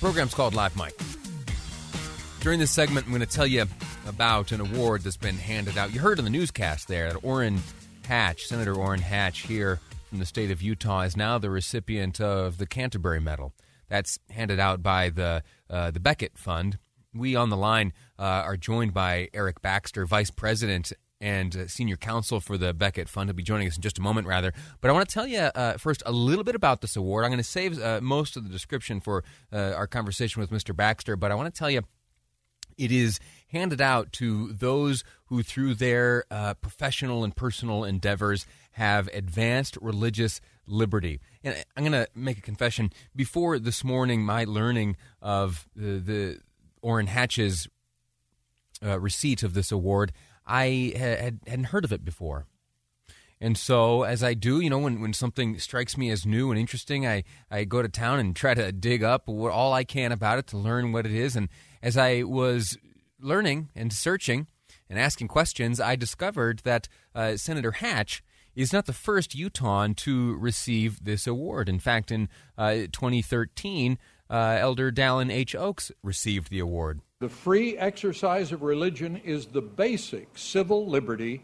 program's called Live Mic. During this segment, I'm going to tell you about an award that's been handed out. You heard in the newscast there that Orrin Hatch, Senator Orrin Hatch, here from the state of Utah, is now the recipient of the Canterbury Medal. That's handed out by the uh, the Becket Fund. We on the line uh, are joined by Eric Baxter, Vice President and uh, senior counsel for the Becket Fund. He'll be joining us in just a moment, rather. But I want to tell you uh, first a little bit about this award. I'm going to save uh, most of the description for uh, our conversation with Mr. Baxter, but I want to tell you it is handed out to those who, through their uh, professional and personal endeavors, have advanced religious liberty. And I'm going to make a confession. Before this morning, my learning of the, the Orrin Hatch's uh, receipt of this award, I had, hadn't heard of it before. And so, as I do, you know, when, when something strikes me as new and interesting, I, I go to town and try to dig up all I can about it to learn what it is. And as I was learning and searching and asking questions, I discovered that uh, Senator Hatch is not the first Utahn to receive this award. In fact, in uh, 2013, uh, Elder Dallin H. Oaks received the award. The free exercise of religion is the basic civil liberty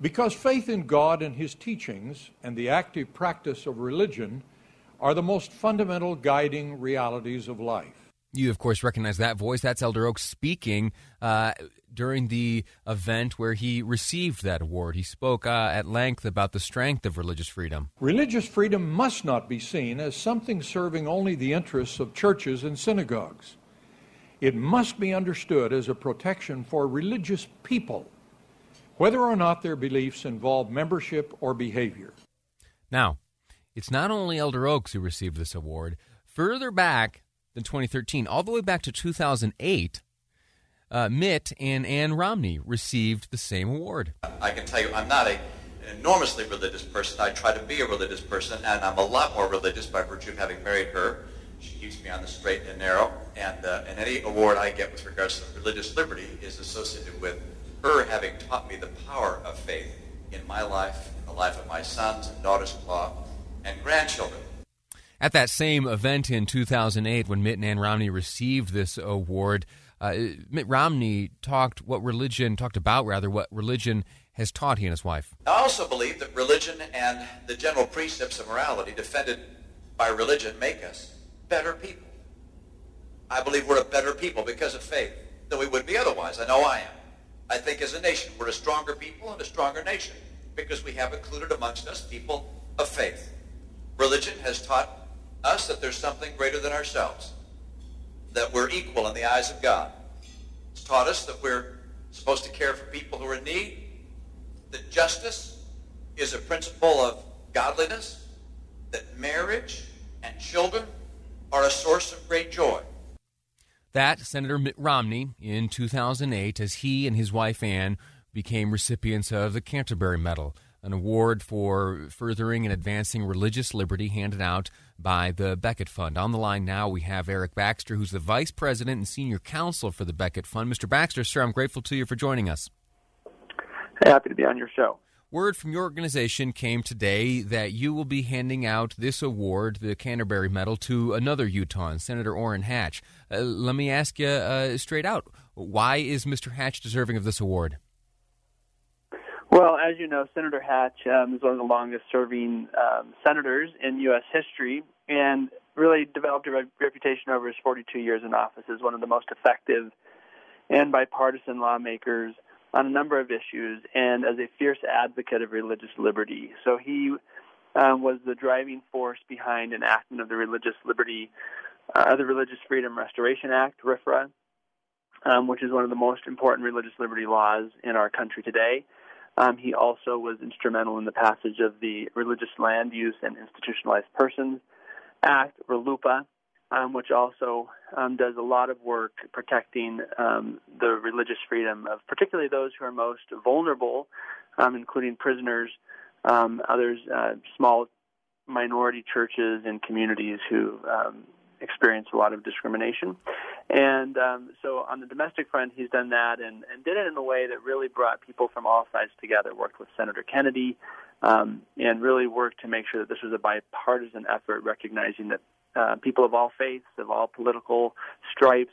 because faith in God and His teachings and the active practice of religion are the most fundamental guiding realities of life. You, of course, recognize that voice. That's Elder Oaks speaking uh, during the event where he received that award. He spoke uh, at length about the strength of religious freedom. Religious freedom must not be seen as something serving only the interests of churches and synagogues. It must be understood as a protection for religious people, whether or not their beliefs involve membership or behavior. Now, it's not only Elder Oaks who received this award. Further back than 2013, all the way back to 2008, uh, Mitt and Ann Romney received the same award. I can tell you, I'm not a, an enormously religious person. I try to be a religious person, and I'm a lot more religious by virtue of having married her she keeps me on the straight and narrow. And, uh, and any award I get with regards to religious liberty is associated with her having taught me the power of faith in my life, in the life of my sons and daughters-in-law and grandchildren. At that same event in 2008, when Mitt and Romney received this award, uh, Mitt Romney talked what religion talked about rather what religion has taught he and his wife. I also believe that religion and the general precepts of morality defended by religion make us better people. I believe we're a better people because of faith than we would be otherwise. I know I am. I think as a nation, we're a stronger people and a stronger nation because we have included amongst us people of faith. Religion has taught us that there's something greater than ourselves, that we're equal in the eyes of God. It's taught us that we're supposed to care for people who are in need, that justice is a principle of godliness, that marriage and children are a source of great joy. That Senator Mitt Romney in 2008, as he and his wife Ann became recipients of the Canterbury Medal, an award for furthering and advancing religious liberty handed out by the Becket Fund. On the line now, we have Eric Baxter, who's the Vice President and Senior Counsel for the Becket Fund. Mr. Baxter, sir, I'm grateful to you for joining us. Happy to be on your show. Word from your organization came today that you will be handing out this award, the Canterbury Medal, to another Utah, Senator Orrin Hatch. Uh, let me ask you uh, straight out why is Mr. Hatch deserving of this award? As you know, Senator Hatch um, is one of the longest serving um, senators in U.S. history and really developed a reputation over his 42 years in office as one of the most effective and bipartisan lawmakers on a number of issues and as a fierce advocate of religious liberty. So he um, was the driving force behind enactment of the Religious Liberty, uh, the Religious Freedom Restoration Act, RFRA, um, which is one of the most important religious liberty laws in our country today. Um, he also was instrumental in the passage of the Religious Land Use and Institutionalized Persons Act, RLUIPA, um, which also um, does a lot of work protecting um, the religious freedom of particularly those who are most vulnerable, um, including prisoners, um, others, uh, small minority churches and communities who um, experience a lot of discrimination. And um, so on the domestic front, he's done that and, and did it in a way that really brought people from all sides together, worked with Senator Kennedy, um, and really worked to make sure that this was a bipartisan effort, recognizing that uh, people of all faiths, of all political stripes,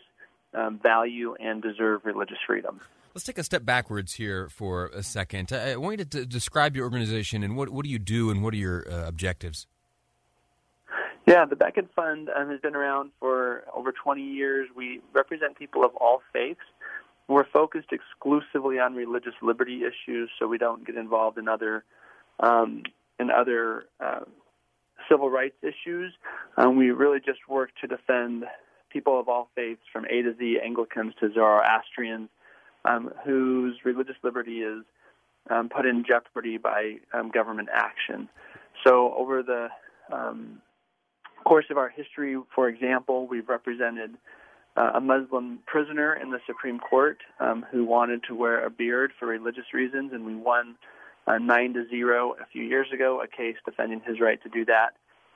um, value and deserve religious freedom. Let's take a step backwards here for a second. I want you to describe your organization and what, what do you do and what are your uh, objectives? Yeah, the Becket Fund um, has been around for over 20 years. We represent people of all faiths. We're focused exclusively on religious liberty issues, so we don't get involved in other um, in other uh, civil rights issues. Um, we really just work to defend people of all faiths, from A to Z, Anglicans to Zoroastrians, um, whose religious liberty is um, put in jeopardy by um, government action. So, over the um, course of our history, for example, we've represented uh, a Muslim prisoner in the Supreme Court um, who wanted to wear a beard for religious reasons, and we won uh, nine to zero a few years ago, a case defending his right to do that.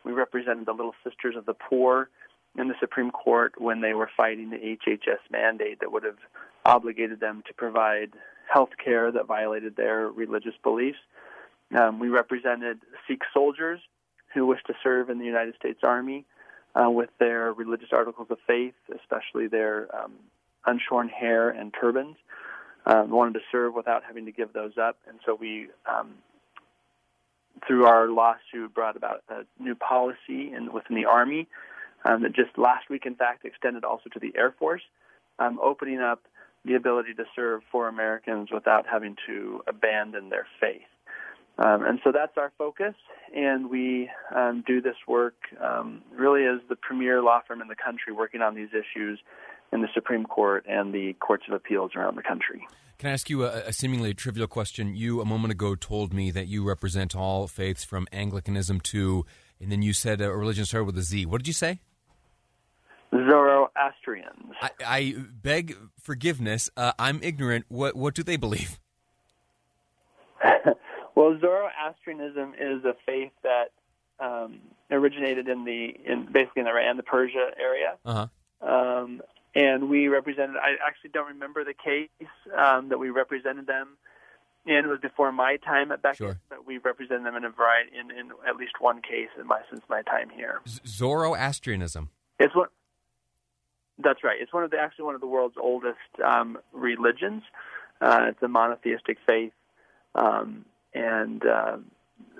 We represented the Little Sisters of the Poor in the Supreme Court when they were fighting the HHS mandate that would have obligated them to provide health care that violated their religious beliefs. Um, we represented Sikh soldiers who wish to serve in the United States Army uh, with their religious articles of faith, especially their um, unshorn hair and turbans. Um, wanted to serve without having to give those up, and so we, um, through our lawsuit, brought about a new policy in, within the Army um, that just last week, in fact, extended also to the Air Force, um, opening up the ability to serve for Americans without having to abandon their faith. Um, and so that's our focus, and we um, do this work um, really as the premier law firm in the country working on these issues in the Supreme Court and the courts of appeals around the country. Can I ask you a, a seemingly trivial question? You, a moment ago, told me that you represent all faiths from Anglicanism to, and then you said a religion started with a Z. What did you say? Zoroastrians. I, I beg forgiveness. Uh, I'm ignorant. What what do they believe? well, Zoroastrianism is a faith that um, originated in the in basically in Iran, the Persia area. Uh-huh. Um, and we represented. I actually don't remember the case um, that we represented them in. It was before my time at Becket, sure. but we represented them in a variety in, in at least one case in my since my time here. Zoroastrianism. It's what that's right. It's one of the actually one of the world's oldest um, religions. Uh, it's a monotheistic faith, um, and uh,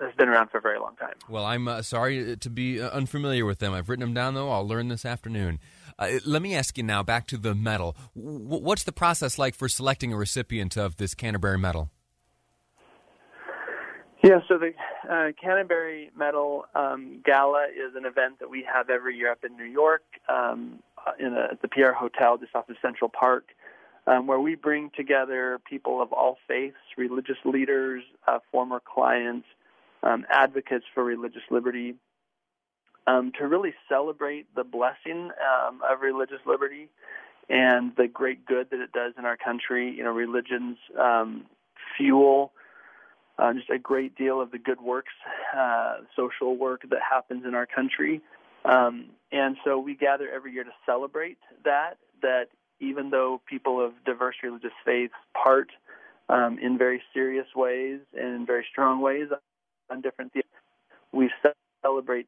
has been around for a very long time. Well, I'm uh, sorry to be uh, unfamiliar with them. I've written them down though. I'll learn this afternoon. Uh, let me ask you now. Back to the medal. W- what's the process like for selecting a recipient of this Canterbury Medal? Yeah, so the uh, Canterbury Medal um, Gala is an event that we have every year up in New York um, in a, at the Pierre Hotel just off of Central Park, um, where we bring together people of all faiths, religious leaders, uh, former clients, um, advocates for religious liberty, um, to really celebrate the blessing um, of religious liberty and the great good that it does in our country. You know, religions fuel uh, just a great deal of the good works, uh, social work that happens in our country. Um, and so we gather every year to celebrate that, that even though people of diverse religious faiths part um, in very serious ways and in very strong ways on different themes, we celebrate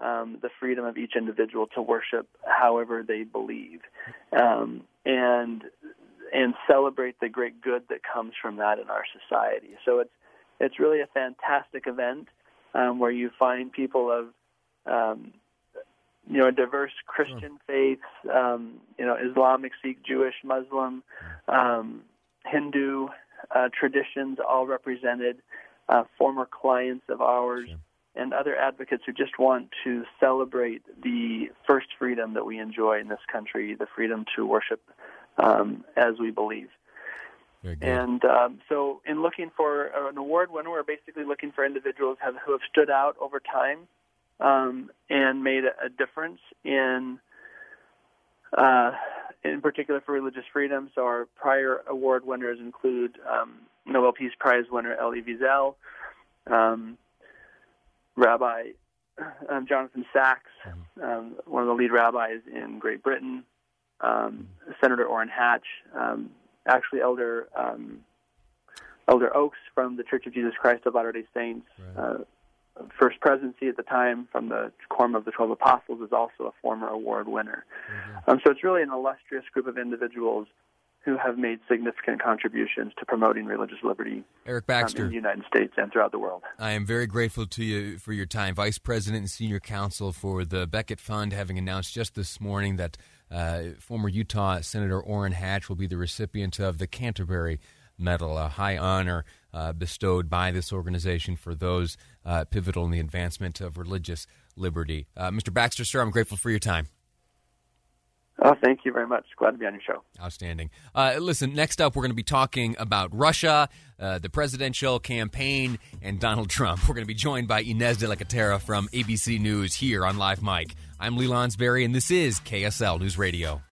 um, the freedom of each individual to worship however they believe. Um, and and celebrate the great good that comes from that in our society. So it's it's really a fantastic event um, where you find people of um, you know diverse Christian faiths, um, you know Islamic, Sikh, Jewish, Muslim, um, Hindu uh, traditions, all represented. Uh, former clients of ours. And other advocates who just want to celebrate the first freedom that we enjoy in this country the freedom to worship um, as we believe. And um, so, in looking for an award winner, we're basically looking for individuals have, who have stood out over time um, and made a, difference in, uh, in particular, for religious freedom. So, our prior award winners include um, Nobel Peace Prize winner Elie Wiesel, um, Rabbi um, Jonathan mm-hmm. um, one of the lead rabbis in Great Britain, um, Senator Orrin Hatch, um, actually Elder um, Elder Oaks from the Church of Jesus Christ of Latter Day Saints. Right. Uh, First presidency at the time from the Quorum of the Twelve Apostles is also a former award winner. Mm-hmm. Um, so it's really an illustrious group of individuals who have made significant contributions to promoting religious liberty. Eric Baxter. Um, in the United States and throughout the world. I am very grateful to you for your time. Vice President and Senior Counsel for the Becket Fund, having announced just this morning that uh, former Utah Senator Orrin Hatch will be the recipient of the Canterbury Medal, a high honor uh, bestowed by this organization for those uh, pivotal in the advancement of religious liberty. Uh, Mr. Baxter, sir, I'm grateful for your time. Oh, thank you very much. Glad to be on your show. Outstanding. Uh, listen, next up, we're going to be talking about Russia, uh, the presidential campaign, and Donald Trump. We're going to be joined by Inez de La Cuetara from ABC News here on Live Mic. I'm Lee Lonsberry, and this is KSL News Radio.